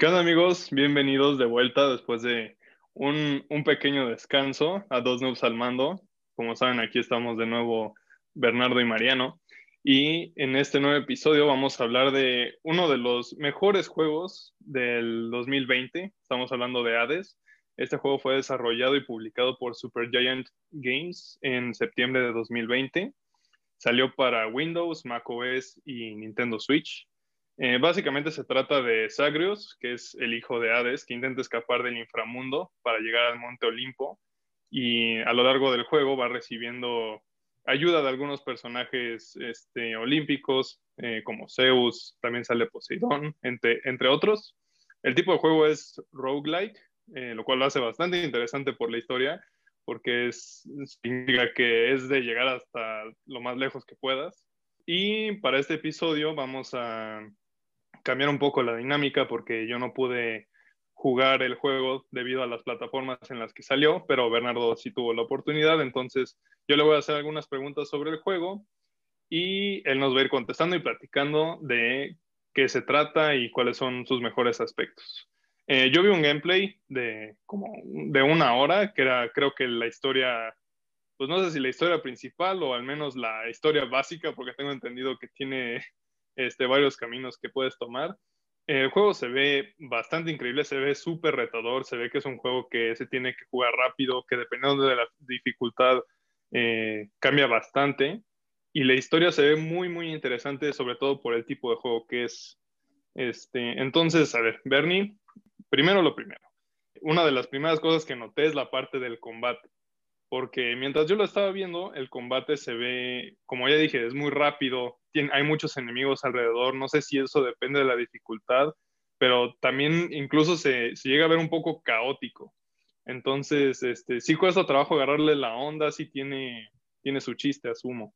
¿Qué onda amigos? Bienvenidos de vuelta después de un, pequeño descanso a dos noobs al mando. Como saben, aquí estamos de nuevo Bernardo y Mariano. Y en este nuevo episodio vamos a hablar de uno de los mejores juegos del 2020. Estamos hablando de Hades. Este juego fue desarrollado y publicado por Supergiant Games en septiembre de 2020. Salió para Windows, macOS y Nintendo Switch. Eh, básicamente se trata de Zagreus, que es el hijo de Hades, que intenta escapar del inframundo para llegar al Monte Olimpo y a lo largo del juego va recibiendo ayuda de algunos personajes este, olímpicos, eh, como Zeus, también sale Poseidón, entre, entre otros. El tipo de juego es roguelike, eh, lo cual lo hace bastante interesante por la historia, porque es, significa que es de llegar hasta lo más lejos que puedas. Y para este episodio vamos a cambiar un poco la dinámica porque yo no pude jugar el juego debido a las plataformas en las que salió, pero Bernardo sí tuvo la oportunidad, entonces yo le voy a hacer algunas preguntas sobre el juego y él nos va a ir contestando y platicando de qué se trata y cuáles son sus mejores aspectos. Eh, yo vi un gameplay de como de una hora, que era creo que la historia, pues no sé si la historia principal o al menos la historia básica, porque tengo entendido que tiene este, varios caminos que puedes tomar. El juego se ve bastante increíble, se ve súper retador, se ve que es un juego que se tiene que jugar rápido, que dependiendo de la dificultad eh, cambia bastante. Y la historia se ve muy, muy interesante, sobre todo por el tipo de juego que es. Este, entonces, a ver, Bernie, primero lo primero. Una de las primeras cosas que noté es la parte del combate porque mientras yo lo estaba viendo, el combate se ve, como ya dije, es muy rápido, hay muchos enemigos alrededor, no sé si eso depende de la dificultad, pero también incluso se, llega a ver un poco caótico. Entonces, este, sí cuesta trabajo agarrarle la onda, sí tiene, tiene su chiste, asumo.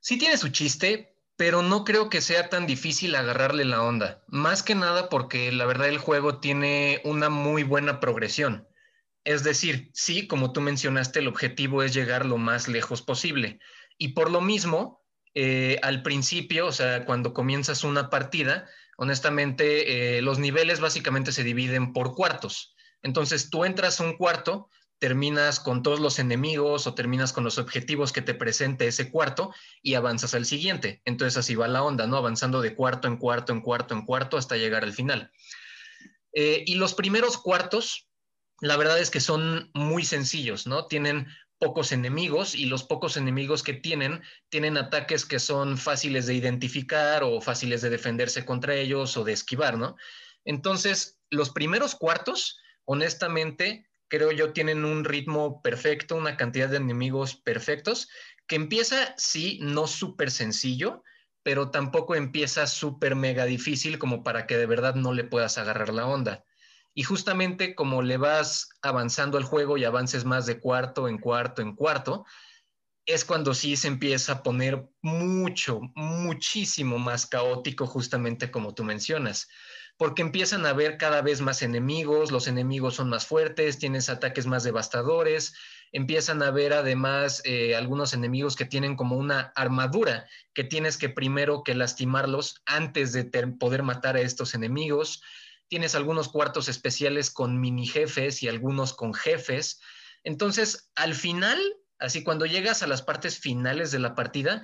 Sí tiene su chiste, pero no creo que sea tan difícil agarrarle la onda. Más que nada porque la verdad el juego tiene una muy buena progresión. Es decir, sí, como tú mencionaste, el objetivo es llegar lo más lejos posible. Y por lo mismo, eh, al principio, o sea, cuando comienzas una partida, honestamente, eh, los niveles básicamente se dividen por cuartos. Entonces, tú entras a un cuarto, terminas con todos los enemigos o terminas con los objetivos que te presente ese cuarto y avanzas al siguiente. Entonces, así va la onda, ¿no? Avanzando de cuarto en cuarto, en cuarto, en cuarto, hasta llegar al final. Eh, y los primeros cuartos la verdad es que son muy sencillos, ¿no? Tienen pocos enemigos y los pocos enemigos que tienen tienen ataques que son fáciles de identificar o fáciles de defenderse contra ellos o de esquivar, ¿no? Entonces, los primeros cuartos, honestamente, creo yo tienen un ritmo perfecto, una cantidad de enemigos perfectos, que empieza, sí, no súper sencillo, pero tampoco empieza súper mega difícil como para que de verdad no le puedas agarrar la onda. Y justamente como le vas avanzando al juego y avances más de cuarto en cuarto en cuarto, es cuando sí se empieza a poner mucho, muchísimo más caótico, justamente como tú mencionas, porque empiezan a haber cada vez más enemigos, los enemigos son más fuertes, tienes ataques más devastadores, empiezan a haber además eh, algunos enemigos que tienen como una armadura, que tienes que primero que lastimarlos antes de poder matar a estos enemigos tienes algunos cuartos especiales con mini jefes y algunos con jefes. Entonces, al final, así cuando llegas a las partes finales de la partida,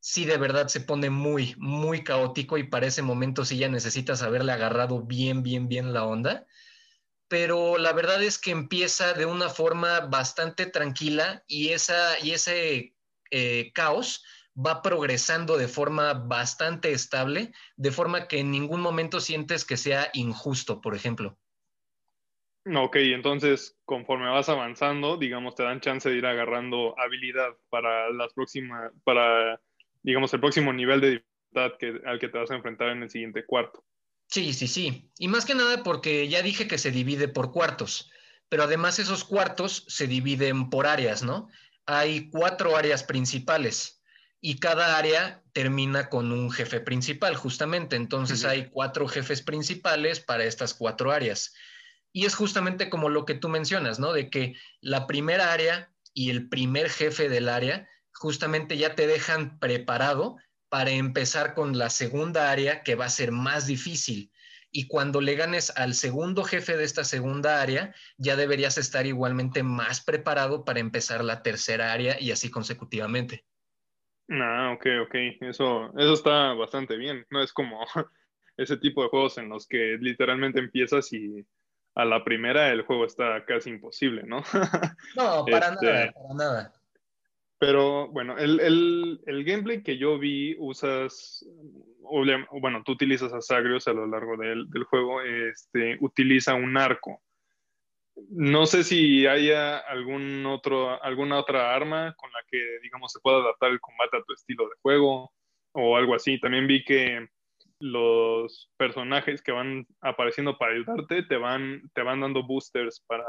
sí de verdad se pone muy, muy caótico y para ese momento sí ya necesitas haberle agarrado bien, bien, bien la onda. Pero la verdad es que empieza de una forma bastante tranquila y, esa, y ese eh, caos va progresando de forma bastante estable, de forma que en ningún momento sientes que sea injusto, por ejemplo. Ok, entonces conforme vas avanzando, digamos, te dan chance de ir agarrando habilidad para las próximas, para, digamos, el próximo nivel de dificultad que, al que te vas a enfrentar en el siguiente cuarto. Sí, sí, sí. Y más que nada porque ya dije que se divide por cuartos, pero además esos cuartos se dividen por áreas, ¿no? Hay cuatro áreas principales y cada área termina con un jefe principal, justamente. Entonces hay cuatro jefes principales para estas cuatro áreas. Y es justamente como lo que tú mencionas, ¿no? De que la primera área y el primer jefe del área justamente ya te dejan preparado para empezar con la segunda área que va a ser más difícil. y cuando le ganes al segundo jefe de esta segunda área, ya deberías estar igualmente más preparado para empezar la tercera área y así consecutivamente. Ah, ok, ok. Eso, eso está bastante bien. No es como ese tipo de juegos en los que literalmente empiezas y a la primera el juego está casi imposible, ¿no? no, para este, nada, para nada. Pero bueno, el, gameplay que yo vi, usas, bueno, tú utilizas a a lo largo del, del, juego, este, utiliza un arco. No sé si haya algún otro, alguna otra arma con la que, digamos, se pueda adaptar el combate a tu estilo de juego o algo así. También vi que los personajes que van apareciendo para ayudarte te van, te van dando boosters para,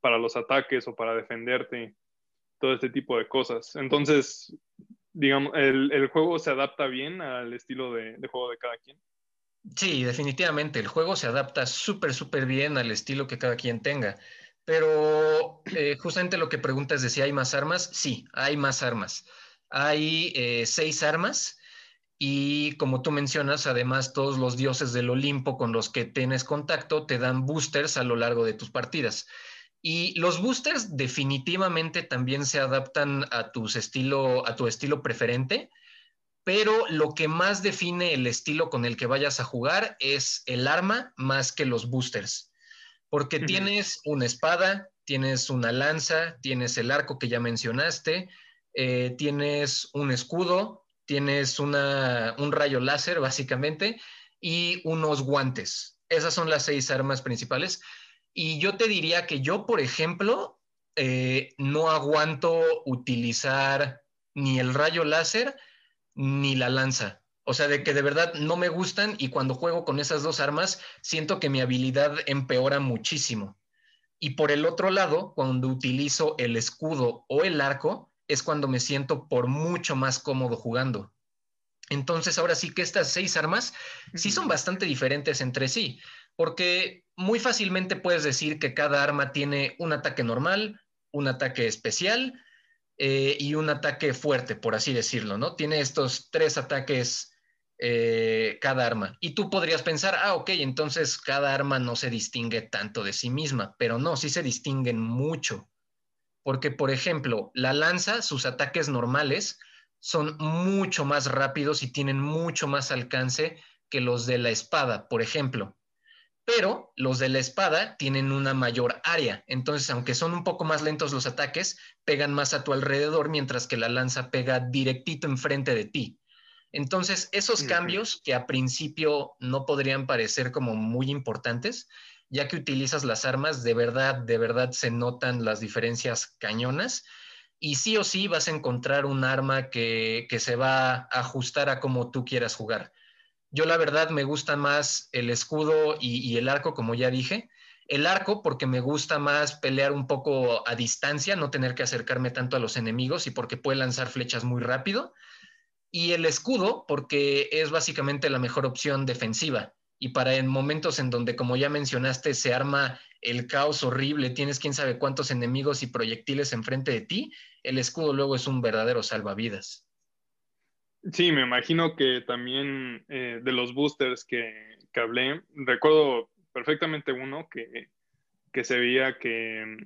para los ataques o para defenderte, todo este tipo de cosas. Entonces, digamos, el, juego se adapta bien al estilo de, juego de cada quien. Sí, definitivamente, el juego se adapta súper, súper bien al estilo que cada quien tenga. Pero eh, justamente lo que preguntas de si hay más armas, sí, hay más armas. Hay eh, seis armas y como tú mencionas, además todos los dioses del Olimpo con los que tienes contacto te dan boosters a lo largo de tus partidas. Y los boosters definitivamente también se adaptan a, tus estilo, a tu estilo preferente, pero lo que más define el estilo con el que vayas a jugar es el arma más que los boosters. Porque tienes una espada, tienes una lanza, tienes el arco que ya mencionaste, eh, tienes un escudo, tienes un rayo láser básicamente y unos guantes. Esas son las seis armas principales. Y yo te diría que yo, por ejemplo, eh, no aguanto utilizar ni el rayo láser ni la lanza. O sea, de que de verdad no me gustan y cuando juego con esas dos armas siento que mi habilidad empeora muchísimo. Y por el otro lado, cuando utilizo el escudo o el arco, es cuando me siento por mucho más cómodo jugando. Entonces, ahora sí que estas seis armas sí son bastante diferentes entre sí, porque muy fácilmente puedes decir que cada arma tiene un ataque normal, un ataque especial eh, y un ataque fuerte, por así decirlo, ¿no? Tiene estos tres ataques eh, cada arma. Y tú podrías pensar, ah, ok, entonces cada arma no se distingue tanto de sí misma, pero no, sí se distinguen mucho. Porque, por ejemplo, la lanza, sus ataques normales son mucho más rápidos y tienen mucho más alcance que los de la espada, por ejemplo. Pero los de la espada tienen una mayor área, entonces aunque son un poco más lentos los ataques, pegan más a tu alrededor, mientras que la lanza pega directito enfrente de ti. Entonces, esos cambios que a principio no podrían parecer como muy importantes, ya que utilizas las armas, de verdad, de verdad se notan las diferencias cañonas y sí o sí vas a encontrar un arma que, se va a ajustar a como tú quieras jugar. Yo la verdad me gusta más el escudo y, el arco, como ya dije. El arco porque me gusta más pelear un poco a distancia, no tener que acercarme tanto a los enemigos y porque puede lanzar flechas muy rápido. Y el escudo porque es básicamente la mejor opción defensiva. Y para en momentos en donde, como ya mencionaste, se arma el caos horrible, tienes quién sabe cuántos enemigos y proyectiles enfrente de ti, el escudo luego es un verdadero salvavidas. Sí, me imagino que también eh, de los boosters que, hablé, recuerdo perfectamente uno que, se veía que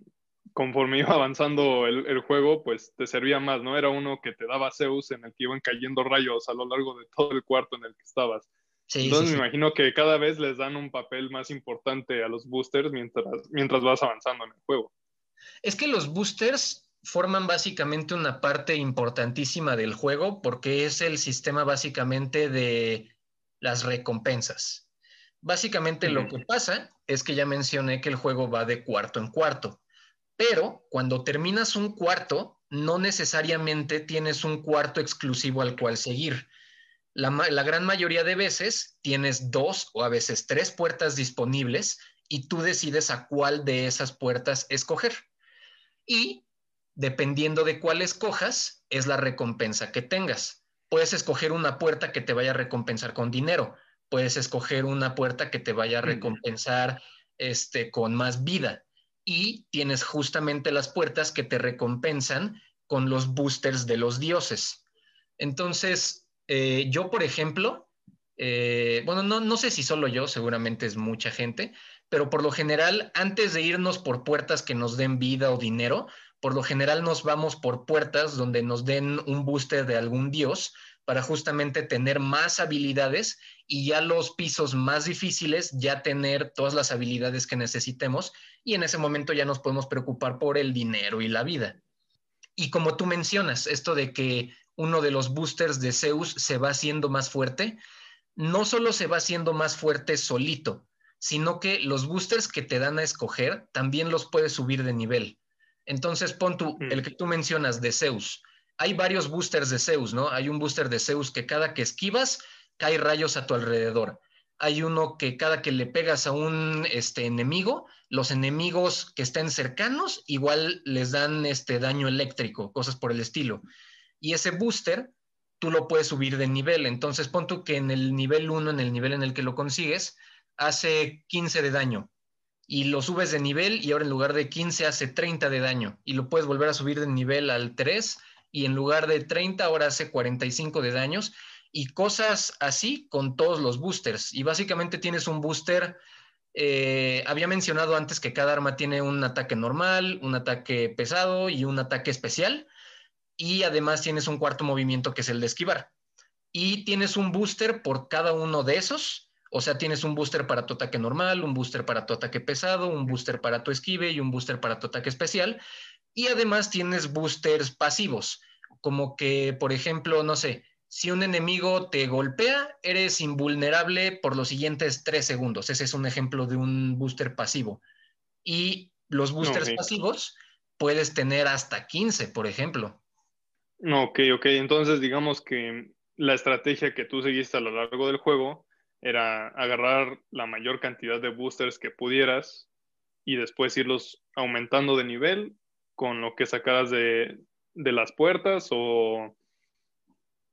conforme iba avanzando el, juego, pues te servía más, ¿no? Era uno que te daba Zeus en el que iban cayendo rayos a lo largo de todo el cuarto en el que estabas. Entonces me imagino que cada vez les dan un papel más importante a los boosters mientras, mientras vas avanzando en el juego. Es que los boosters forman básicamente una parte importantísima del juego porque es el sistema básicamente de las recompensas. Básicamente lo que pasa es que ya mencioné que el juego va de cuarto en cuarto, pero cuando terminas un cuarto, no necesariamente tienes un cuarto exclusivo al cual seguir la, gran mayoría de veces tienes dos o a veces tres puertas disponibles y tú decides a cuál de esas puertas escoger. Y dependiendo de cuál escojas, es la recompensa que tengas. Puedes escoger una puerta que te vaya a recompensar con dinero. Puedes escoger una puerta que te vaya a recompensar este, con más vida. Y tienes justamente las puertas que te recompensan con los boosters de los dioses. Entonces, eh, yo, por ejemplo, eh, bueno, no, no sé si solo yo, seguramente es mucha gente, pero por lo general, antes de irnos por puertas que nos den vida o dinero, por lo general nos vamos por puertas donde nos den un booster de algún dios para justamente tener más habilidades y ya los pisos más difíciles, ya tener todas las habilidades que necesitemos y en ese momento ya nos podemos preocupar por el dinero y la vida. Y como tú mencionas, esto de que uno de los boosters de Zeus se va haciendo más fuerte, no solo se va haciendo más fuerte solito, sino que los boosters que te dan a escoger también los puedes subir de nivel. Entonces, pon tú, el mm. que tú mencionas de Zeus. Hay varios boosters de Zeus, ¿no? Hay un booster de Zeus que cada que esquivas, cae rayos a tu alrededor. Hay uno que cada que le pegas a un este, enemigo, los enemigos que estén cercanos igual les dan este daño eléctrico, cosas por el estilo. Y ese booster tú lo puedes subir de nivel. Entonces, pon tú que en el nivel 1, en el nivel en el que lo consigues, hace 15 de daño. Y lo subes de nivel y ahora en lugar de 15 hace 30 de daño. Y lo puedes volver a subir de nivel al 3 y en lugar de 30 ahora hace 45 de daños. Y cosas así con todos los boosters. Y básicamente tienes un booster eh, había mencionado antes que cada arma tiene un ataque normal, un ataque pesado y un ataque especial y además tienes un cuarto movimiento que es el de esquivar. Y tienes un booster por cada uno de esos. O sea, tienes un booster para tu ataque normal, un booster para tu ataque pesado, un booster para tu esquive y un booster para tu ataque especial. Y además tienes boosters pasivos, como que, por ejemplo, no sé, si un enemigo te golpea, eres invulnerable por los siguientes tres segundos. Ese es un ejemplo de un booster pasivo. Y los boosters pasivos puedes tener hasta 15, por ejemplo. Ok, ok. Entonces, digamos que la estrategia que tú seguiste a lo largo del juego era agarrar la mayor cantidad de boosters que pudieras y después irlos aumentando de nivel con lo que sacaras de, las puertas o,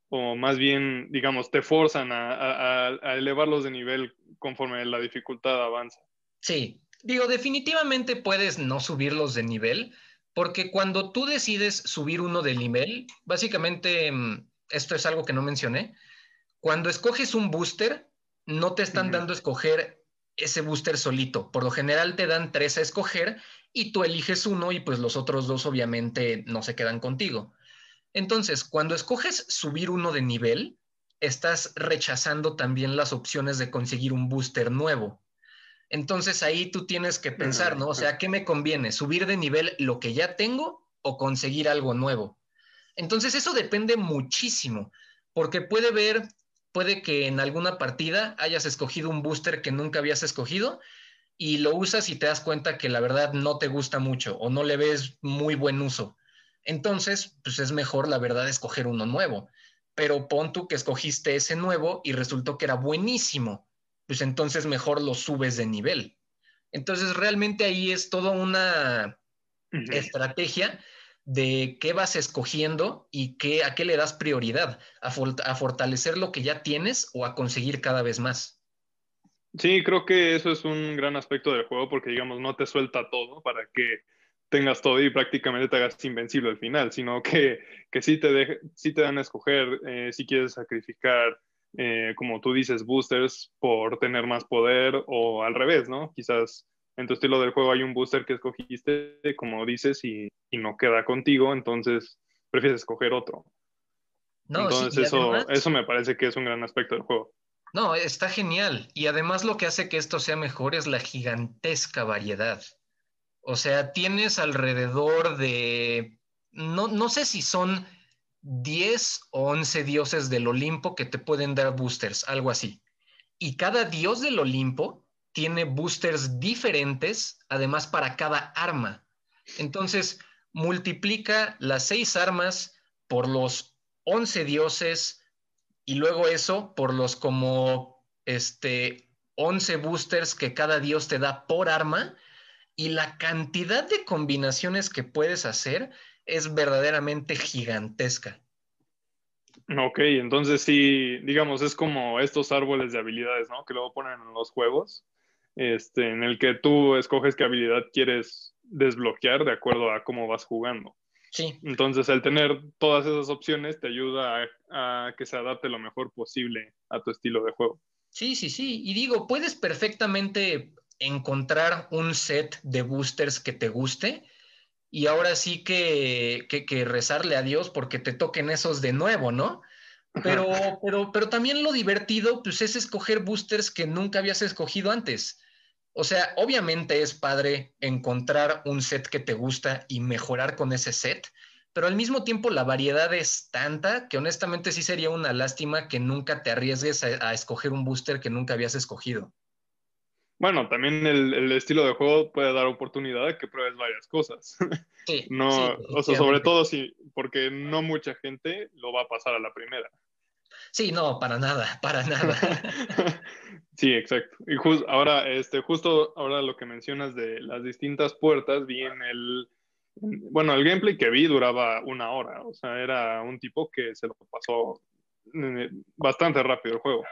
o, más bien, digamos, te forzan a, a elevarlos de nivel conforme la dificultad avanza. Sí, digo, definitivamente puedes no subirlos de nivel, porque cuando tú decides subir uno de nivel, básicamente, mm, esto es algo que no mencioné, cuando escoges un booster, no te están dando a escoger ese booster solito. Por lo general te dan tres a escoger y tú eliges uno y pues los otros dos obviamente no se quedan contigo. Entonces, cuando escoges subir uno de nivel, estás rechazando también las opciones de conseguir un booster nuevo. Entonces ahí tú tienes que pensar, ¿no? O sea, ¿qué me conviene? ¿Subir de nivel lo que ya tengo o conseguir algo nuevo? Entonces eso depende muchísimo, porque puede ver, puede que en alguna partida hayas escogido un booster que nunca habías escogido y lo usas y te das cuenta que la verdad no te gusta mucho o no le ves muy buen uso. Entonces, pues es mejor la verdad escoger uno nuevo. Pero pon tú que escogiste ese nuevo y resultó que era buenísimo pues entonces mejor lo subes de nivel. Entonces realmente ahí es toda una estrategia de qué vas escogiendo y qué, a qué le das prioridad, a, a, fortalecer lo que ya tienes o a conseguir cada vez más. Sí, creo que eso es un gran aspecto del juego porque, digamos, no te suelta todo para que tengas todo y prácticamente te hagas invencible al final, sino que, que sí, te sí te dan a escoger eh, si quieres sacrificar eh, como tú dices, boosters por tener más poder o al revés, ¿no? Quizás en tu estilo del juego hay un booster que escogiste, como dices, y, no queda contigo, entonces prefieres escoger otro. No, entonces eso, eso me parece que es un gran aspecto del juego. No, está genial. Y además lo que hace que esto sea mejor es la gigantesca variedad. O sea, tienes alrededor de, no, no sé si son 10 o 11 dioses del Olimpo que te pueden dar boosters, algo así. Y cada dios del Olimpo tiene boosters diferentes, además para cada arma. Entonces, multiplica las seis armas por los 11 dioses y luego eso por los como este 11 boosters que cada dios te da por arma y la cantidad de combinaciones que puedes hacer es verdaderamente gigantesca. Ok, entonces sí, digamos, es como estos árboles de habilidades, ¿no? Que luego ponen en los juegos, este, en el que tú escoges qué habilidad quieres desbloquear de acuerdo a cómo vas jugando. Sí. Entonces, el tener todas esas opciones te ayuda a, a, que se adapte lo mejor posible a tu estilo de juego. Sí, sí, sí. Y digo, puedes perfectamente encontrar un set de boosters que te guste y ahora sí que, que, rezarle a Dios porque te toquen esos de nuevo, ¿no? Pero, pero, pero también lo divertido, pues es escoger boosters que nunca habías escogido antes. O sea, obviamente es padre encontrar un set que te gusta y mejorar con ese set, pero al mismo tiempo la variedad es tanta que honestamente sí sería una lástima que nunca te arriesgues a, a escoger un booster que nunca habías escogido. Bueno, también el, el, estilo de juego puede dar oportunidad de que pruebes varias cosas. Sí, no, sí, o sea, sobre todo si, porque no mucha gente lo va a pasar a la primera. Sí, no, para nada, para nada. sí, exacto. Y just, ahora, este, justo ahora lo que mencionas de las distintas puertas, vi en el, bueno, el gameplay que vi duraba una hora, o sea, era un tipo que se lo pasó eh, bastante rápido el juego.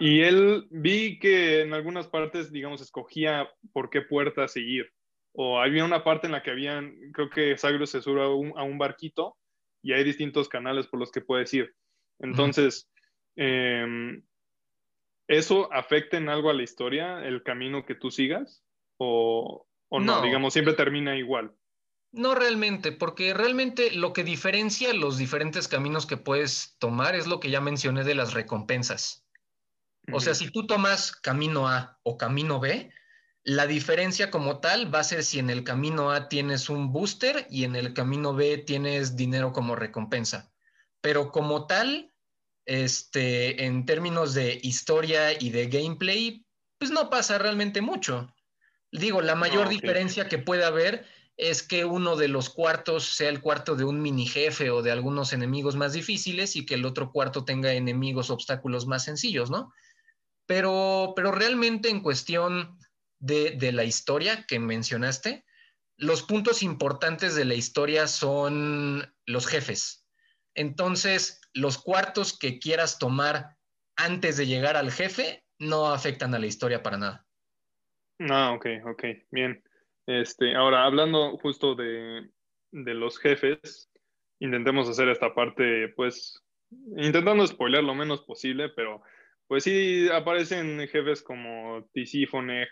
Y él vi que en algunas partes, digamos, escogía por qué puerta seguir. O había una parte en la que habían, creo que Sagro se sube a un, a un barquito y hay distintos canales por los que puedes ir. Entonces, uh -huh. eh, ¿eso afecta en algo a la historia, el camino que tú sigas? ¿O, o no? no? Digamos, siempre termina igual. No realmente, porque realmente lo que diferencia los diferentes caminos que puedes tomar es lo que ya mencioné de las recompensas. O sea, si tú tomas camino A o camino B, la diferencia como tal va a ser si en el camino A tienes un booster y en el camino B tienes dinero como recompensa. Pero como tal, este, en términos de historia y de gameplay, pues no pasa realmente mucho. Digo, la mayor oh, okay. diferencia que puede haber es que uno de los cuartos sea el cuarto de un mini jefe o de algunos enemigos más difíciles y que el otro cuarto tenga enemigos, obstáculos más sencillos, ¿no? Pero, pero realmente en cuestión de, la historia que mencionaste, los puntos importantes de la historia son los jefes. Entonces, los cuartos que quieras tomar antes de llegar al jefe no afectan a la historia para nada. Ah, ok, ok, bien. Este, ahora, hablando justo de los jefes, intentemos hacer esta parte, pues, intentando spoiler lo menos posible, pero pues sí aparecen jefes como Tisífone,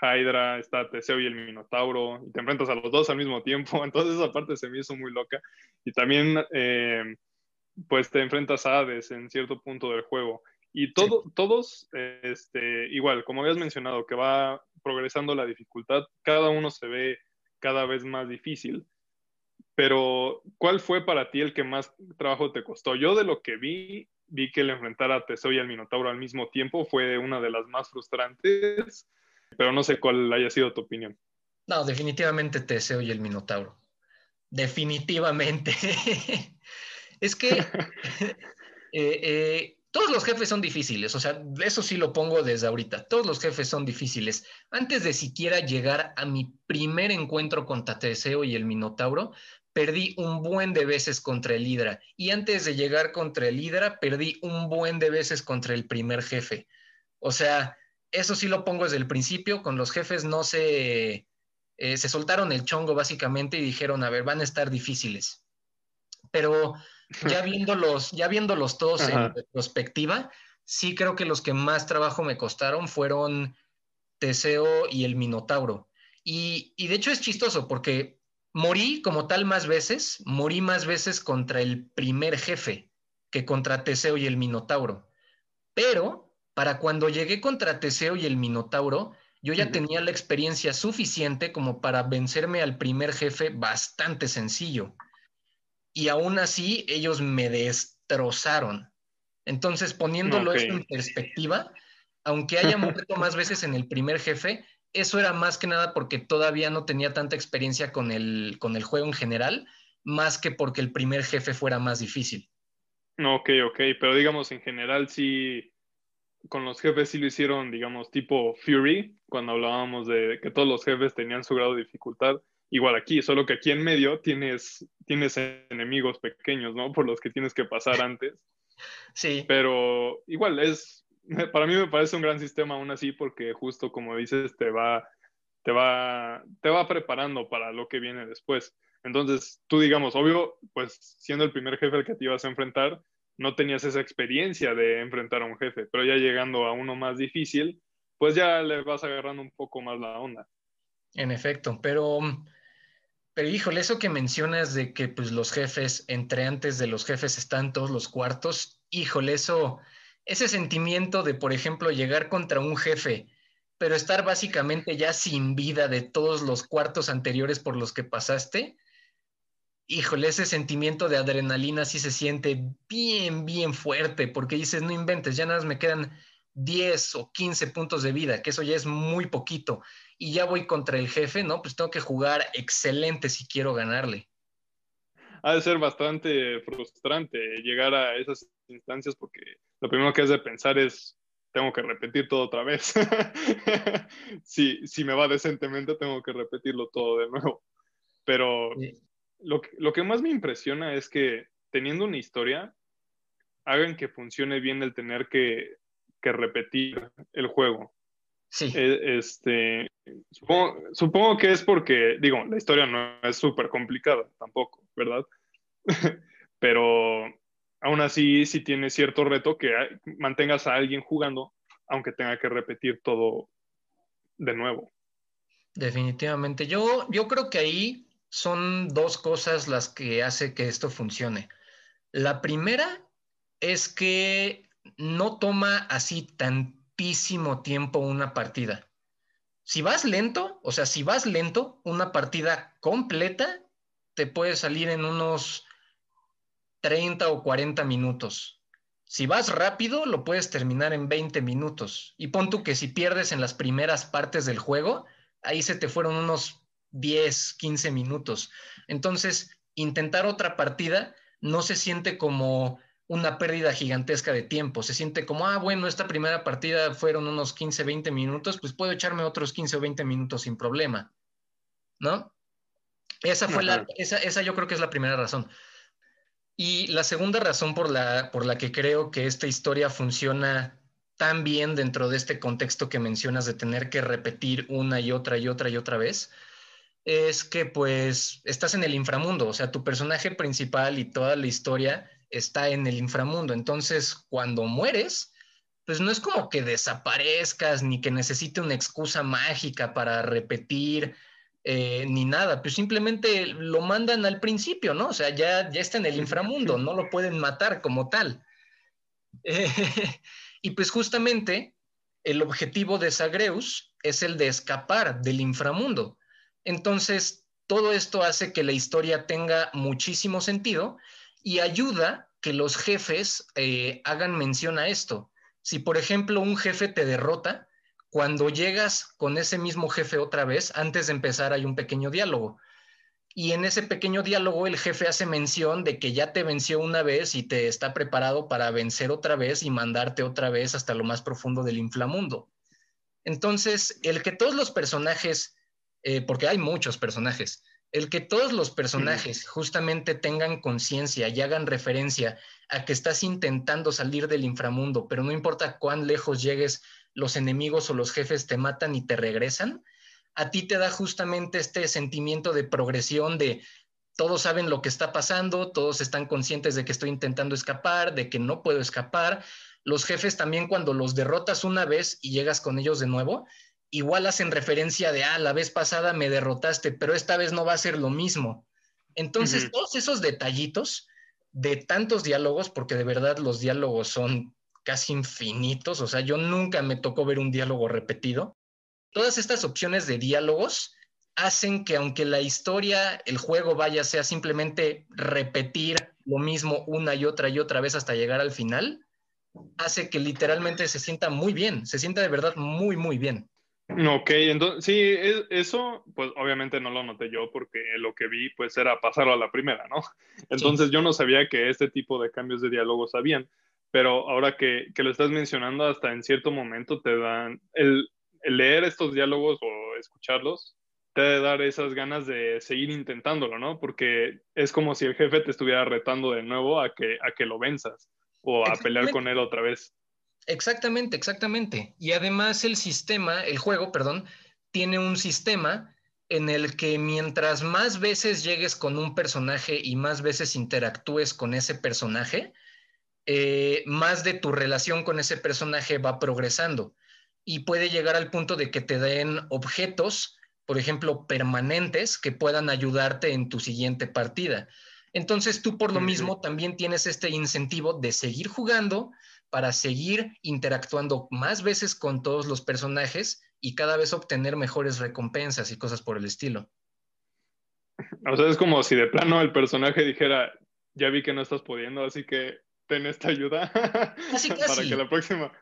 Hydra, está Teseo y el Minotauro, y te enfrentas a los dos al mismo tiempo, entonces esa parte se me hizo muy loca. Y también, eh, pues te enfrentas a Hades en cierto punto del juego. Y todo, sí. todos, este, igual, como habías mencionado, que va progresando la dificultad, cada uno se ve cada vez más difícil. Pero, ¿cuál fue para ti el que más trabajo te costó? Yo de lo que vi, vi que el enfrentar a Teseo y al Minotauro al mismo tiempo fue una de las más frustrantes, pero no sé cuál haya sido tu opinión. No, definitivamente Teseo y el Minotauro. Definitivamente. es que eh, eh, todos los jefes son difíciles, o sea, eso sí lo pongo desde ahorita. Todos los jefes son difíciles. Antes de siquiera llegar a mi primer encuentro con Teseo y el Minotauro, perdí un buen de veces contra el Hidra. Y antes de llegar contra el Hidra, perdí un buen de veces contra el primer jefe. O sea, eso sí lo pongo desde el principio. Con los jefes no se... Eh, se soltaron el chongo básicamente y dijeron, a ver, van a estar difíciles. Pero ya viéndolos, ya viéndolos todos Ajá. en retrospectiva, sí creo que los que más trabajo me costaron fueron Teseo y el Minotauro. Y, y de hecho es chistoso porque morí como tal más veces, morí más veces contra el primer jefe que contra Teseo y el Minotauro. Pero para cuando llegué contra Teseo y el Minotauro, yo ya uh -huh. tenía la experiencia suficiente como para vencerme al primer jefe bastante sencillo. Y aún así, ellos me destrozaron. Entonces, poniéndolo okay. eso en perspectiva, aunque haya muerto más veces en el primer jefe, eso era más que nada porque todavía no tenía tanta experiencia con el, con el juego en general, más que porque el primer jefe fuera más difícil. Ok, ok, pero digamos en general sí, con los jefes sí lo hicieron, digamos, tipo Fury, cuando hablábamos de que todos los jefes tenían su grado de dificultad. Igual aquí, solo que aquí en medio tienes, tienes enemigos pequeños, ¿no? Por los que tienes que pasar antes. Sí. Pero igual es, para mí me parece un gran sistema aún así porque justo como dices te va, te va, te va preparando para lo que viene después. Entonces, tú digamos, obvio, pues siendo el primer jefe al que te ibas a enfrentar, no tenías esa experiencia de enfrentar a un jefe, pero ya llegando a uno más difícil, pues ya le vas agarrando un poco más la onda. En efecto, pero, pero híjole, eso que mencionas de que pues los jefes, entre antes de los jefes están todos los cuartos, híjole, eso, ese sentimiento de, por ejemplo, llegar contra un jefe, pero estar básicamente ya sin vida de todos los cuartos anteriores por los que pasaste, híjole, ese sentimiento de adrenalina sí se siente bien, bien fuerte, porque dices, no inventes, ya nada más me quedan 10 o 15 puntos de vida, que eso ya es muy poquito, y ya voy contra el jefe, ¿no? Pues tengo que jugar excelente si quiero ganarle. Ha de ser bastante frustrante llegar a esas instancias porque lo primero que has de pensar es, tengo que repetir todo otra vez. si, si me va decentemente, tengo que repetirlo todo de nuevo. Pero lo, lo que más me impresiona es que teniendo una historia, hagan que funcione bien el tener que, que repetir el juego. Sí. E, este, supongo, supongo, que es porque, digo, la historia no es súper complicada tampoco, ¿verdad? Pero aún así sí tiene cierto reto que mantengas a alguien jugando, aunque tenga que repetir todo de nuevo. Definitivamente. Yo, yo creo que ahí son dos cosas las que hace que esto funcione. La primera es que no toma así tantísimo tiempo una partida. Si vas lento, o sea, si vas lento, una partida completa te puede salir en unos 30 o 40 minutos. Si vas rápido, lo puedes terminar en 20 minutos. Y pon tú que si pierdes en las primeras partes del juego, ahí se te fueron unos 10, 15 minutos. Entonces, intentar otra partida no se siente como una pérdida gigantesca de tiempo, se siente como, ah, bueno, esta primera partida fueron unos 15, 20 minutos, pues puedo echarme otros 15 o 20 minutos sin problema, ¿no? Esa fue la, esa, esa yo creo que es la primera razón. Y la segunda razón por la, por la que creo que esta historia funciona tan bien dentro de este contexto que mencionas de tener que repetir una y otra y otra y otra vez, es que pues estás en el inframundo, o sea, tu personaje principal y toda la historia está en el inframundo. Entonces, cuando mueres, pues no es como que desaparezcas ni que necesite una excusa mágica para repetir eh, ni nada, pues simplemente lo mandan al principio, ¿no? O sea, ya, ya está en el inframundo, no lo pueden matar como tal. y pues justamente el objetivo de Zagreus es el de escapar del inframundo. Entonces, todo esto hace que la historia tenga muchísimo sentido y ayuda que los jefes eh, hagan mención a esto. Si, por ejemplo, un jefe te derrota, cuando llegas con ese mismo jefe otra vez, antes de empezar hay un pequeño diálogo. Y en ese pequeño diálogo el jefe hace mención de que ya te venció una vez y te está preparado para vencer otra vez y mandarte otra vez hasta lo más profundo del inframundo. Entonces, el que todos los personajes eh, porque hay muchos personajes. El que todos los personajes justamente tengan conciencia y hagan referencia a que estás intentando salir del inframundo, pero no importa cuán lejos llegues, los enemigos o los jefes te matan y te regresan, a ti te da justamente este sentimiento de progresión, de todos saben lo que está pasando, todos están conscientes de que estoy intentando escapar, de que no puedo escapar. Los jefes también cuando los derrotas una vez y llegas con ellos de nuevo, igual hacen referencia de, ah, la vez pasada me derrotaste, pero esta vez no va a ser lo mismo. Entonces, todos esos detallitos de tantos diálogos, porque de verdad los diálogos son casi infinitos, o sea, yo nunca me tocó ver un diálogo repetido. Todas estas opciones de diálogos hacen que aunque la historia, el juego vaya, sea simplemente repetir lo mismo una y otra y otra vez hasta llegar al final, hace que literalmente se sienta muy bien, se sienta de verdad muy, muy bien. Ok, entonces sí, eso pues obviamente no lo noté yo porque lo que vi pues era pasarlo a la primera, ¿no? Entonces yo no sabía que este tipo de cambios de diálogos habían, pero ahora que, que lo estás mencionando hasta en cierto momento te dan, el, leer estos diálogos o escucharlos te debe dar esas ganas de seguir intentándolo, ¿no? Porque es como si el jefe te estuviera retando de nuevo a que, a que lo venzas o a pelear con él otra vez. Exactamente, exactamente. Y además el sistema, el juego, perdón, tiene un sistema en el que mientras más veces llegues con un personaje y más veces interactúes con ese personaje, eh, más de tu relación con ese personaje va progresando y puede llegar al punto de que te den objetos, por ejemplo, permanentes que puedan ayudarte en tu siguiente partida. Entonces tú por lo mismo también tienes este incentivo de seguir jugando para seguir interactuando más veces con todos los personajes y cada vez obtener mejores recompensas y cosas por el estilo. O sea, es como si de plano el personaje dijera, ya vi que no estás pudiendo, así que ten esta ayuda. Casi, casi. para que la próxima,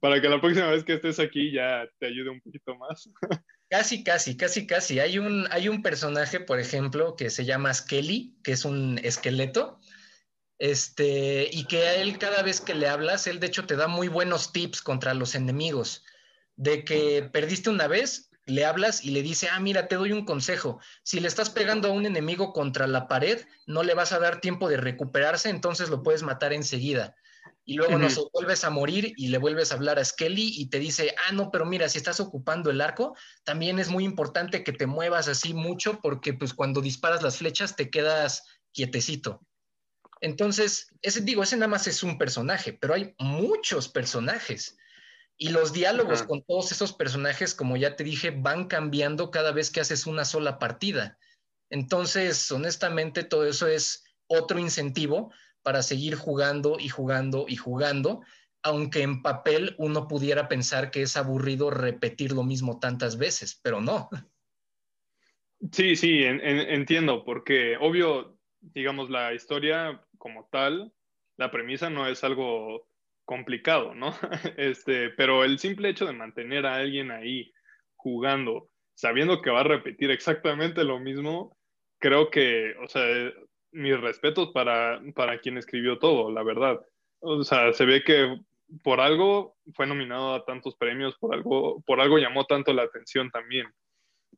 para que la próxima vez que estés aquí ya te ayude un poquito más. Casi, casi, casi, casi. Hay un, hay un personaje, por ejemplo, que se llama Skelly, que es un esqueleto. Este, y que a él cada vez que le hablas, él de hecho te da muy buenos tips contra los enemigos de que perdiste una vez, le hablas y le dice, ah, mira, te doy un consejo. Si le estás pegando a un enemigo contra la pared, no le vas a dar tiempo de recuperarse, entonces lo puedes matar enseguida. Y luego no vuelves a morir y le vuelves a hablar a Skelly y te dice, ah, no, pero mira, si estás ocupando el arco, también es muy importante que te muevas así mucho porque pues cuando disparas las flechas te quedas quietecito. Entonces, ese digo, ese nada más es un personaje, pero hay muchos personajes. Y los diálogos con todos esos personajes, como ya te dije, van cambiando cada vez que haces una sola partida. Entonces, honestamente, todo eso es otro incentivo para seguir jugando y jugando y jugando, aunque en papel uno pudiera pensar que es aburrido repetir lo mismo tantas veces, pero no. Sí, sí, entiendo, porque obvio, digamos, la historia como tal, la premisa no es algo complicado, ¿no? Este, pero el simple hecho de mantener a alguien ahí jugando, sabiendo que va a repetir exactamente lo mismo, creo que, o sea, mis respetos para, para quien escribió todo, la verdad. O sea, se ve que por algo fue nominado a tantos premios, por algo, por algo llamó tanto la atención también.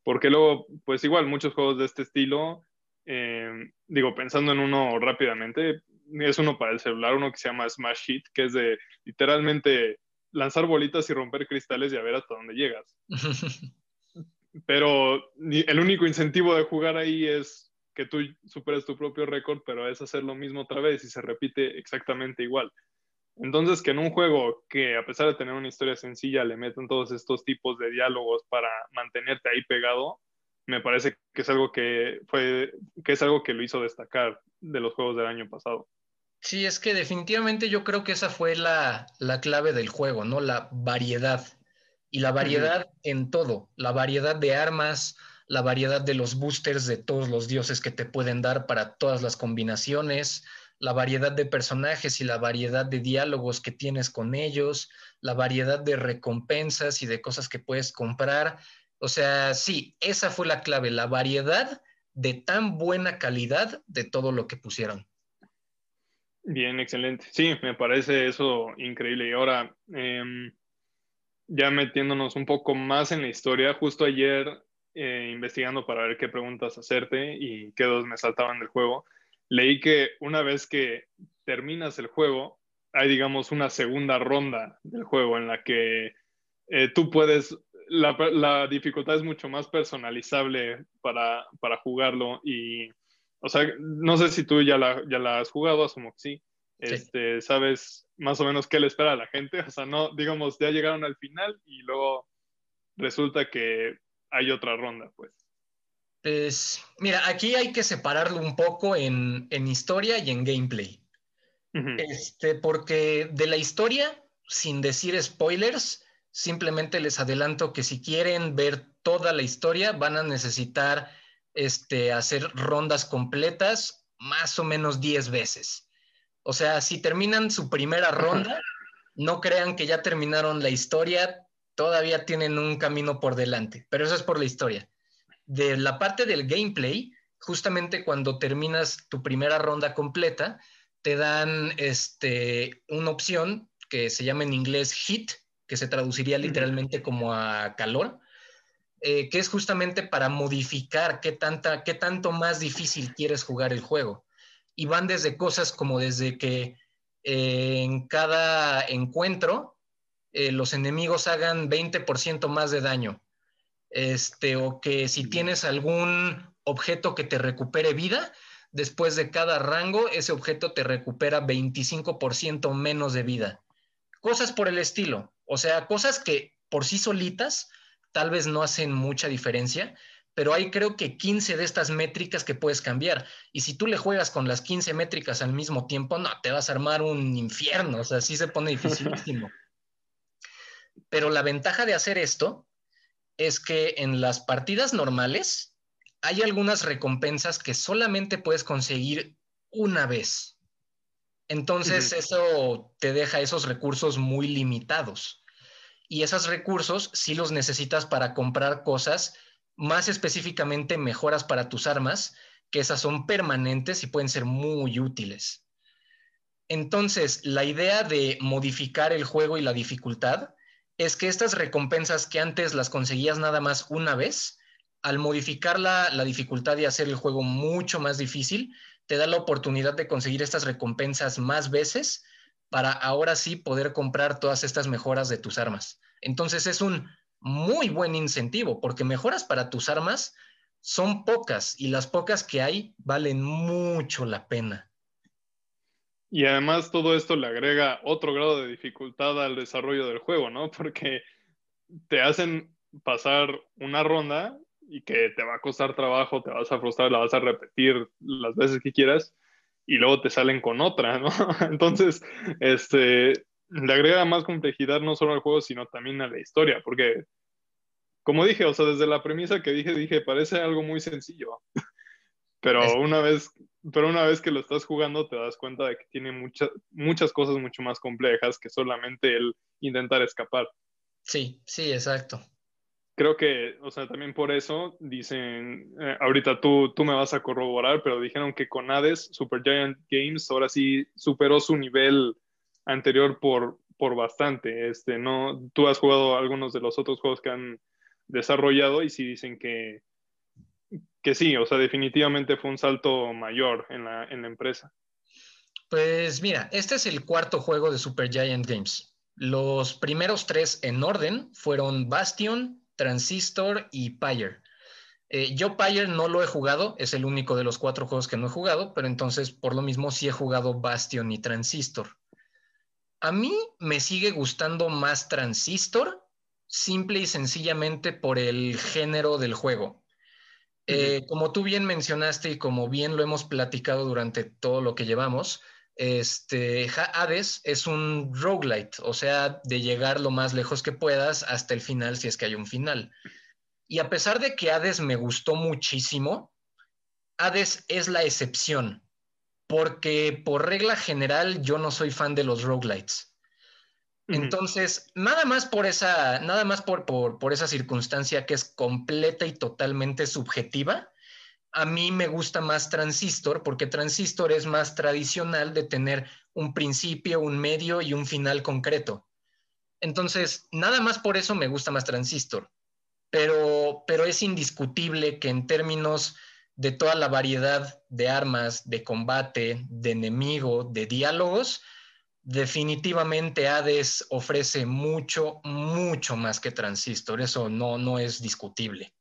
Porque luego, pues igual, muchos juegos de este estilo, eh, digo, pensando en uno rápidamente, es uno para el celular, uno que se llama Smash Hit, que es de literalmente lanzar bolitas y romper cristales y a ver hasta dónde llegas. pero el único incentivo de jugar ahí es que tú superes tu propio récord, pero es hacer lo mismo otra vez y se repite exactamente igual. Entonces, que en un juego que a pesar de tener una historia sencilla le metan todos estos tipos de diálogos para mantenerte ahí pegado, me parece que es algo que fue que es algo que lo hizo destacar de los juegos del año pasado. Sí, es que definitivamente yo creo que esa fue la, clave del juego, ¿no? La variedad. Y la variedad en todo, la variedad de armas, la variedad de los boosters de todos los dioses que te pueden dar para todas las combinaciones, la variedad de personajes y la variedad de diálogos que tienes con ellos, la variedad de recompensas y de cosas que puedes comprar. O sea, sí, esa fue la clave, la variedad de tan buena calidad de todo lo que pusieron. Bien, excelente. Sí, me parece eso increíble. Y ahora, em, ya metiéndonos un poco más en la historia, justo ayer eh, investigando para ver qué preguntas hacerte y qué dos me saltaban del juego, leí que una vez que terminas el juego, hay, digamos, una segunda ronda del juego en la que eh, tú puedes, la, dificultad es mucho más personalizable para, para jugarlo y o sea, no sé si tú ya la, ya la has jugado, asumo que sí. Este, ¿Sabes más o menos qué le espera a la gente? O sea, no, digamos, ya llegaron al final y luego resulta que hay otra ronda, pues. Pues, mira, aquí hay que separarlo un poco en, historia y en gameplay. este, porque de la historia, sin decir spoilers, simplemente les adelanto que si quieren ver toda la historia, van a necesitar este, hacer rondas completas más o menos 10 veces. O sea, si terminan su primera ronda, no crean que ya terminaron la historia, todavía tienen un camino por delante, pero eso es por la historia. De la parte del gameplay, justamente cuando terminas tu primera ronda completa, te dan este, una opción que se llama en inglés HIT, que se traduciría literalmente como a calor, eh, que es justamente para modificar qué, tanta, qué tanto más difícil quieres jugar el juego. Y van desde cosas como desde que eh, en cada encuentro eh, los enemigos hagan 20% más de daño. este, o que si tienes algún objeto que te recupere vida, después de cada rango, ese objeto te recupera 25% menos de vida. Cosas por el estilo, o sea, cosas que por sí solitas tal vez no hacen mucha diferencia, pero hay creo que 15 de estas métricas que puedes cambiar. Y si tú le juegas con las 15 métricas al mismo tiempo, no, te vas a armar un infierno, o sea, sí se pone dificilísimo. pero la ventaja de hacer esto es que en las partidas normales hay algunas recompensas que solamente puedes conseguir una vez. Entonces eso te deja esos recursos muy limitados. Y esos recursos sí los necesitas para comprar cosas más específicamente mejoras para tus armas, que esas son permanentes y pueden ser muy útiles. Entonces, la idea de modificar el juego y la dificultad es que estas recompensas que antes las conseguías nada más una vez, al modificar la, la, dificultad y hacer el juego mucho más difícil, te da la oportunidad de conseguir estas recompensas más veces para ahora sí poder comprar todas estas mejoras de tus armas. Entonces es un muy buen incentivo, porque mejoras para tus armas son pocas y las pocas que hay valen mucho la pena. Y además todo esto le agrega otro grado de dificultad al desarrollo del juego, ¿no? Porque te hacen pasar una ronda y que te va a costar trabajo, te vas a frustrar, la vas a repetir las veces que quieras y luego te salen con otra, ¿no? Entonces, este, le agrega más complejidad no solo al juego, sino también a la historia, porque, como dije, o sea, desde la premisa que dije, dije, parece algo muy sencillo, pero una vez, pero una vez que lo estás jugando te das cuenta de que tiene muchas, muchas cosas mucho más complejas que solamente el intentar escapar. Sí, sí, exacto. Creo que, o sea, también por eso dicen, eh, ahorita tú, tú me vas a corroborar, pero dijeron que con Hades, Supergiant Games ahora sí superó su nivel anterior por, por bastante. Este, no, tú has jugado algunos de los otros juegos que han desarrollado y sí dicen que, que sí, o sea, definitivamente fue un salto mayor en la, en la empresa. Pues mira, este es el cuarto juego de Super Giant Games. Los primeros tres en orden fueron Bastion, Transistor y Pyre. Eh, yo Pyre no lo he jugado, es el único de los cuatro juegos que no he jugado, pero entonces por lo mismo sí he jugado Bastion y Transistor. A mí me sigue gustando más Transistor, simple y sencillamente por el género del juego. Eh, como tú bien mencionaste y como bien lo hemos platicado durante todo lo que llevamos, este, Hades es un roguelite, o sea, de llegar lo más lejos que puedas hasta el final si es que hay un final. Y a pesar de que Hades me gustó muchísimo, Hades es la excepción porque por regla general yo no soy fan de los roguelites. Entonces, nada más por esa, nada más por, por, esa circunstancia que es completa y totalmente subjetiva, a mí me gusta más Transistor porque Transistor es más tradicional de tener un principio, un medio y un final concreto. Entonces, nada más por eso me gusta más Transistor. Pero, pero es indiscutible que en términos de toda la variedad de armas, de combate, de enemigo, de diálogos, definitivamente Hades ofrece mucho, mucho más que Transistor. Eso no, no es discutible.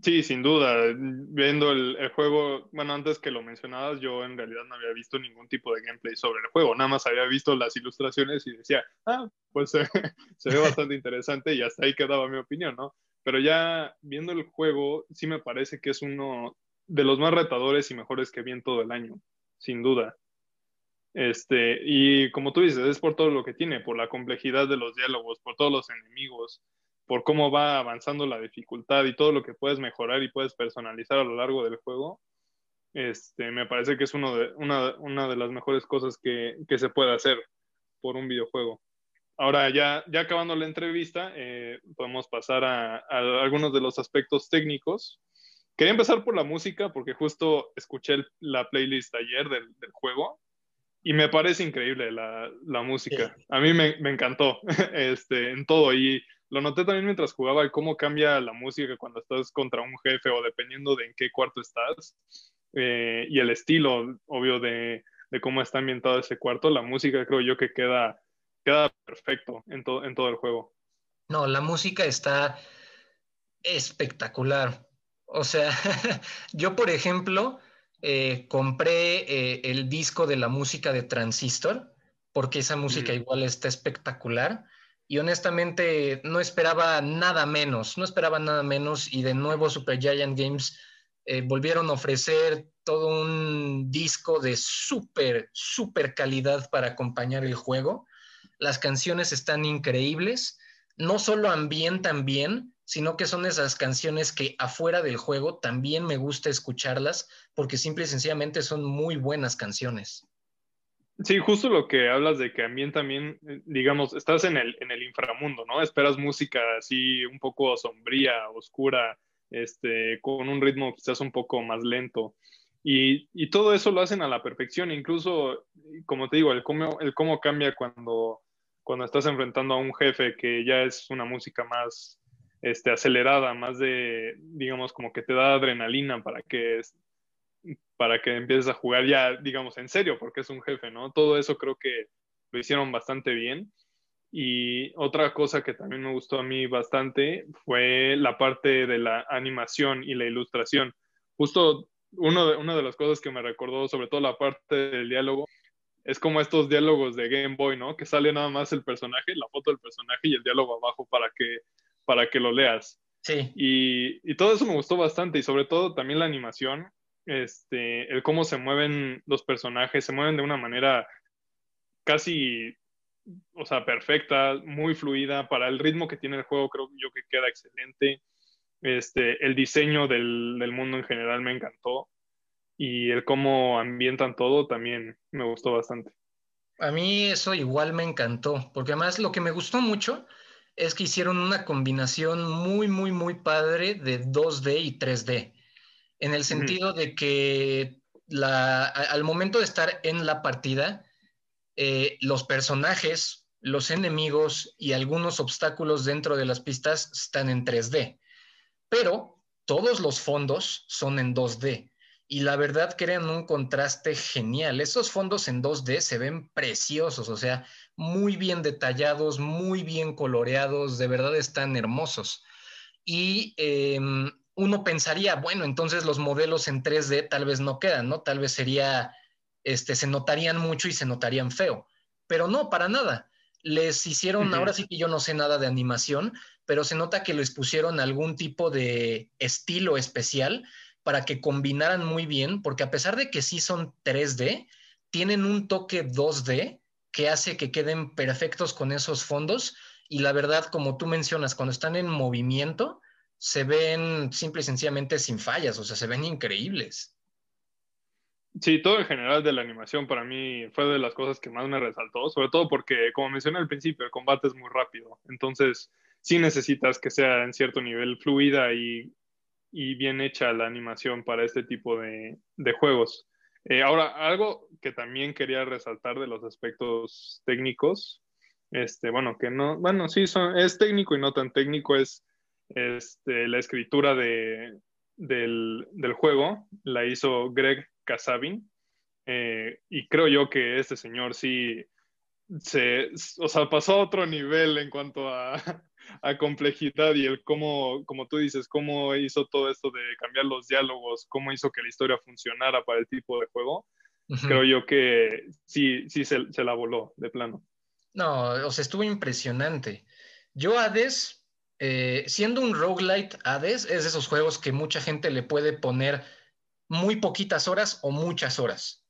Sí, sin duda. Viendo el, juego, bueno, antes que lo mencionabas, yo en realidad no había visto ningún tipo de gameplay sobre el juego. Nada más había visto las ilustraciones y decía, ah, pues se ve bastante interesante y hasta ahí quedaba mi opinión, ¿no? pero ya viendo el juego, sí me parece que es uno de los más retadores y mejores que vi en todo el año, sin duda. Este, y como tú dices, es por todo lo que tiene, por la complejidad de los diálogos, por todos los enemigos, por cómo va avanzando la dificultad y todo lo que puedes mejorar y puedes personalizar a lo largo del juego. Este, me parece que es uno de, una, una de las mejores cosas que, que se puede hacer por un videojuego. Ahora, ya, ya acabando la entrevista, eh, podemos pasar a, algunos de los aspectos técnicos. Quería empezar por la música porque justo escuché la playlist ayer del, juego y me parece increíble la, música. A mí me, encantó este, en todo y lo noté también mientras jugaba cómo cambia la música cuando estás contra un jefe o dependiendo de en qué cuarto estás eh, y el estilo, obvio, de, de cómo está ambientado ese cuarto. La música creo yo que queda queda perfecto en, en todo el juego. No, la música está espectacular. O sea, yo, por ejemplo, eh, compré eh, el disco de la música de Transistor, porque esa música igual está espectacular. Y honestamente no esperaba nada menos, no esperaba nada menos. Y de nuevo Super Giant Games eh, volvieron a ofrecer todo un disco de súper, súper calidad para acompañar el juego. Las canciones están increíbles, no solo ambientan bien, sino que son esas canciones que afuera del juego también me gusta escucharlas porque simple y sencillamente son muy buenas canciones. Sí, justo lo que hablas de que ambientan bien, eh, digamos, estás en el, en el inframundo, ¿no? Esperas música así un poco sombría, oscura, este, con un ritmo quizás un poco más lento. Y, y, todo eso lo hacen a la perfección, incluso, como te digo, el cómo, el cómo cambia cuando, cuando estás enfrentando a un jefe que ya es una música más este, acelerada, más de, digamos, como que te da adrenalina para que, para que empieces a jugar ya, digamos, en serio, porque es un jefe, ¿no? Todo eso creo que lo hicieron bastante bien. Y otra cosa que también me gustó a mí bastante fue la parte de la animación y la ilustración. Justo uno de, una de las cosas que me recordó, sobre todo la parte del diálogo, es como estos diálogos de Game Boy, ¿no? Que sale nada más el personaje, la foto del personaje y el diálogo abajo para que, para que lo leas. Sí. Y, y todo eso me gustó bastante y sobre todo también la animación, este, el cómo se mueven los personajes, se mueven de una manera casi o sea, perfecta, muy fluida. Para el ritmo que tiene el juego, creo yo que queda excelente. Este, el diseño del, del mundo en general me encantó. Y el cómo ambientan todo también me gustó bastante. A mí eso igual me encantó, porque además lo que me gustó mucho es que hicieron una combinación muy, muy, muy padre de 2D y 3D, en el sentido de que la, al momento de estar en la partida, eh, los personajes, los enemigos y algunos obstáculos dentro de las pistas están en 3D, pero todos los fondos son en 2D. Y la verdad crean un contraste genial. Esos fondos en 2D se ven preciosos, o sea, muy bien detallados, muy bien coloreados, de verdad están hermosos. Y em, uno pensaría, bueno, entonces los modelos en 3D tal vez no quedan, ¿no? Tal vez sería este, se notarían mucho y se notarían feo. Pero no, para nada. Les hicieron, ahora sí que yo no sé nada de animación, pero se nota que les pusieron algún tipo de estilo especial para que combinaran muy bien, porque a pesar de que sí son 3D, tienen un toque 2D que hace que queden perfectos con esos fondos. Y la verdad, como tú mencionas, cuando están en movimiento, se ven simple y sencillamente sin fallas, o sea, se ven increíbles. Sí, todo en general de la animación para mí fue de las cosas que más me resaltó, sobre todo porque, como mencioné al principio, el combate es muy rápido, entonces sí necesitas que sea en cierto nivel fluida y, y bien hecha la animación para este tipo de, de juegos. Eh, ahora, algo que también quería resaltar de los aspectos técnicos, este, bueno, que no, bueno, sí, son, es técnico y no tan técnico, es este, la escritura de, del, del juego, la hizo Greg Casabin. Eh, y creo yo que este señor sí se, o sea, pasó a otro nivel en cuanto a, a, complejidad y el cómo, como tú dices, cómo hizo todo esto de cambiar los diálogos, cómo hizo que la historia funcionara para el tipo de juego. Creo yo que sí, sí se, se, la voló de plano. No, o sea, estuvo impresionante. Yo Hades, eh, siendo un roguelite, Hades es de esos juegos que mucha gente le puede poner muy poquitas horas o muchas horas.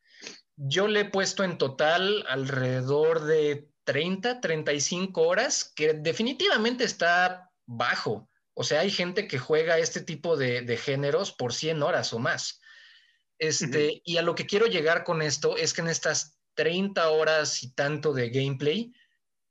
Yo le he puesto en total alrededor de 30, 35 horas, que definitivamente está bajo. O sea, hay gente que juega este tipo de, géneros por 100 horas o más. Este, Y a lo que quiero llegar con esto es que en estas 30 horas y tanto de gameplay,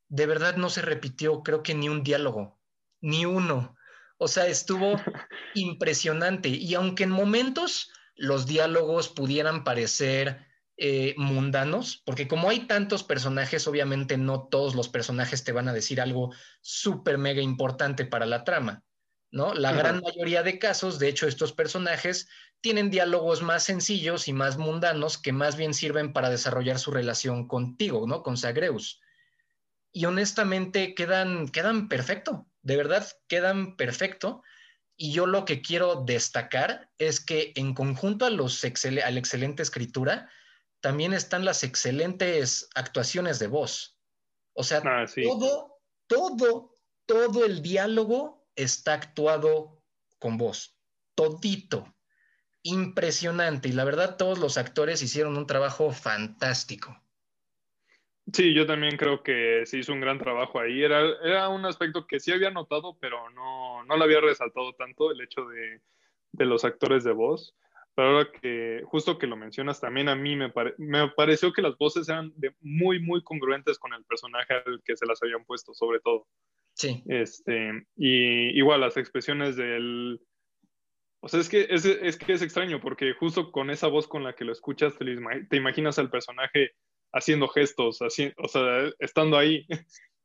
de verdad no se repitió, creo que ni un diálogo, ni uno. O sea, estuvo impresionante. Y aunque en momentos los diálogos pudieran parecer eh, mundanos, porque como hay tantos personajes, obviamente no todos los personajes te van a decir algo súper mega importante para la trama, ¿no? La gran mayoría de casos, de hecho, estos personajes tienen diálogos más sencillos y más mundanos que más bien sirven para desarrollar su relación contigo, ¿no? Con Zagreus. Y honestamente quedan, quedan perfecto, de verdad, quedan perfecto. Y yo lo que quiero destacar es que en conjunto a, los a la excelente escritura, también están las excelentes actuaciones de voz. O sea, ah, todo, todo, todo el diálogo está actuado con voz. Todito. Impresionante. Y la verdad, todos los actores hicieron un trabajo fantástico. Sí, yo también creo que se hizo un gran trabajo ahí. Era, era un aspecto que sí había notado, pero no, no lo había resaltado tanto, el hecho de, de los actores de voz. Pero ahora que, justo que lo mencionas, también a mí me, me pareció que las voces eran de muy, muy congruentes con el personaje al que se las habían puesto, sobre todo. Sí. Este, y igual las expresiones del... O sea, es que es, es que es extraño, porque justo con esa voz con la que lo escuchas, te, te imaginas al personaje haciendo gestos, o sea, estando ahí.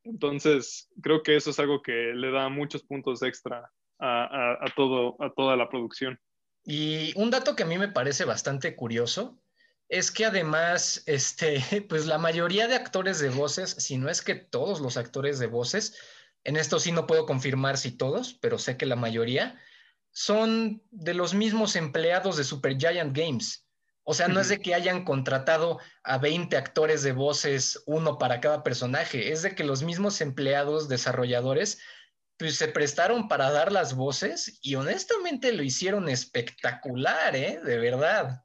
Entonces, creo que eso es algo que le da muchos puntos extra a, todo, a toda la producción. Y un dato que a mí me parece bastante curioso es que además, este, pues la mayoría de actores de voces, si no es que todos los actores de voces, en esto sí no puedo confirmar si todos, pero sé que la mayoría, son de los mismos empleados de Supergiant Games. O sea, no es de que hayan contratado a 20 actores de voces, uno para cada personaje, es de que los mismos empleados desarrolladores pues se prestaron para dar las voces y honestamente lo hicieron espectacular, ¿eh? De verdad.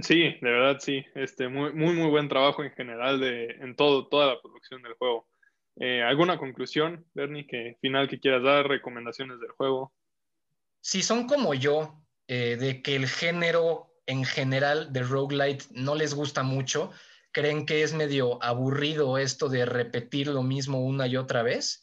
Sí, de verdad sí. Este, muy, muy, muy buen trabajo en general de, en todo, toda la producción del juego. Eh, ¿Alguna conclusión, Bernie, que final que quieras dar, recomendaciones del juego? Si son como yo, eh, de que el género en general de roguelite no les gusta mucho, creen que es medio aburrido esto de repetir lo mismo una y otra vez,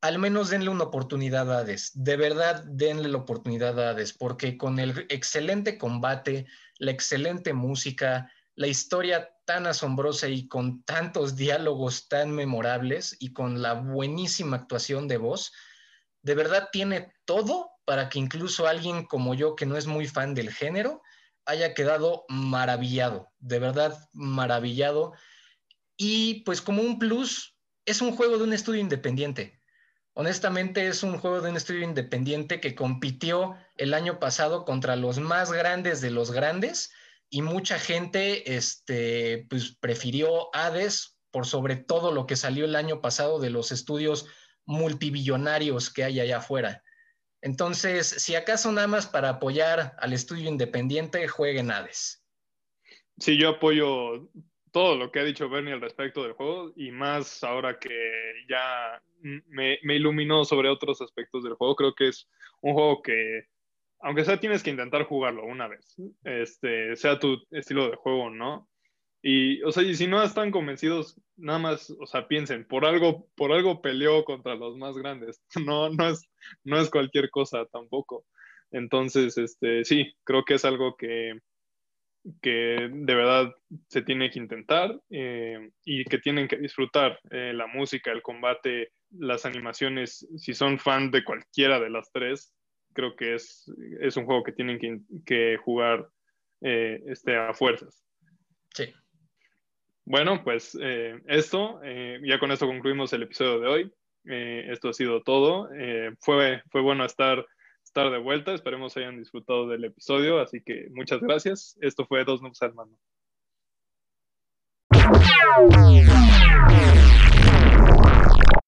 al menos denle una oportunidad a Hades. De verdad, denle la oportunidad a Hades, porque con el excelente combate, la excelente música, la historia tan asombrosa y con tantos diálogos tan memorables y con la buenísima actuación de voz, de verdad tiene todo para que incluso alguien como yo, que no es muy fan del género, haya quedado maravillado, de verdad maravillado. Y pues como un plus, es un juego de un estudio independiente. Honestamente es un juego de un estudio independiente que compitió el año pasado contra los más grandes de los grandes y mucha gente este, pues, prefirió Hades por sobre todo lo que salió el año pasado de los estudios multibillonarios que hay allá afuera. Entonces, si acaso nada más para apoyar al estudio independiente, jueguen Hades. Sí, yo apoyo todo lo que ha dicho Bernie al respecto del juego y más ahora que ya me, iluminó sobre otros aspectos del juego. Creo que es un juego que, aunque sea, tienes que intentar jugarlo una vez, este, sea tu estilo de juego o no. Y, o sea, y si no están convencidos, nada más, o sea, piensen, por algo, por algo peleó contra los más grandes. No, no es, no es cualquier cosa tampoco. Entonces, este, sí, creo que es algo que, que de verdad se tiene que intentar eh, y que tienen que disfrutar eh, la música, el combate, las animaciones. Si son fan de cualquiera de las tres, creo que es, es un juego que tienen que, jugar eh, este, a fuerzas. Sí. Bueno, pues eh, esto, eh, ya con esto concluimos el episodio de hoy. Eh, esto ha sido todo. fue, fue bueno estar, estar de vuelta. Esperemos hayan disfrutado del episodio. Así que muchas gracias. Esto fue Dos Noobs al Mando.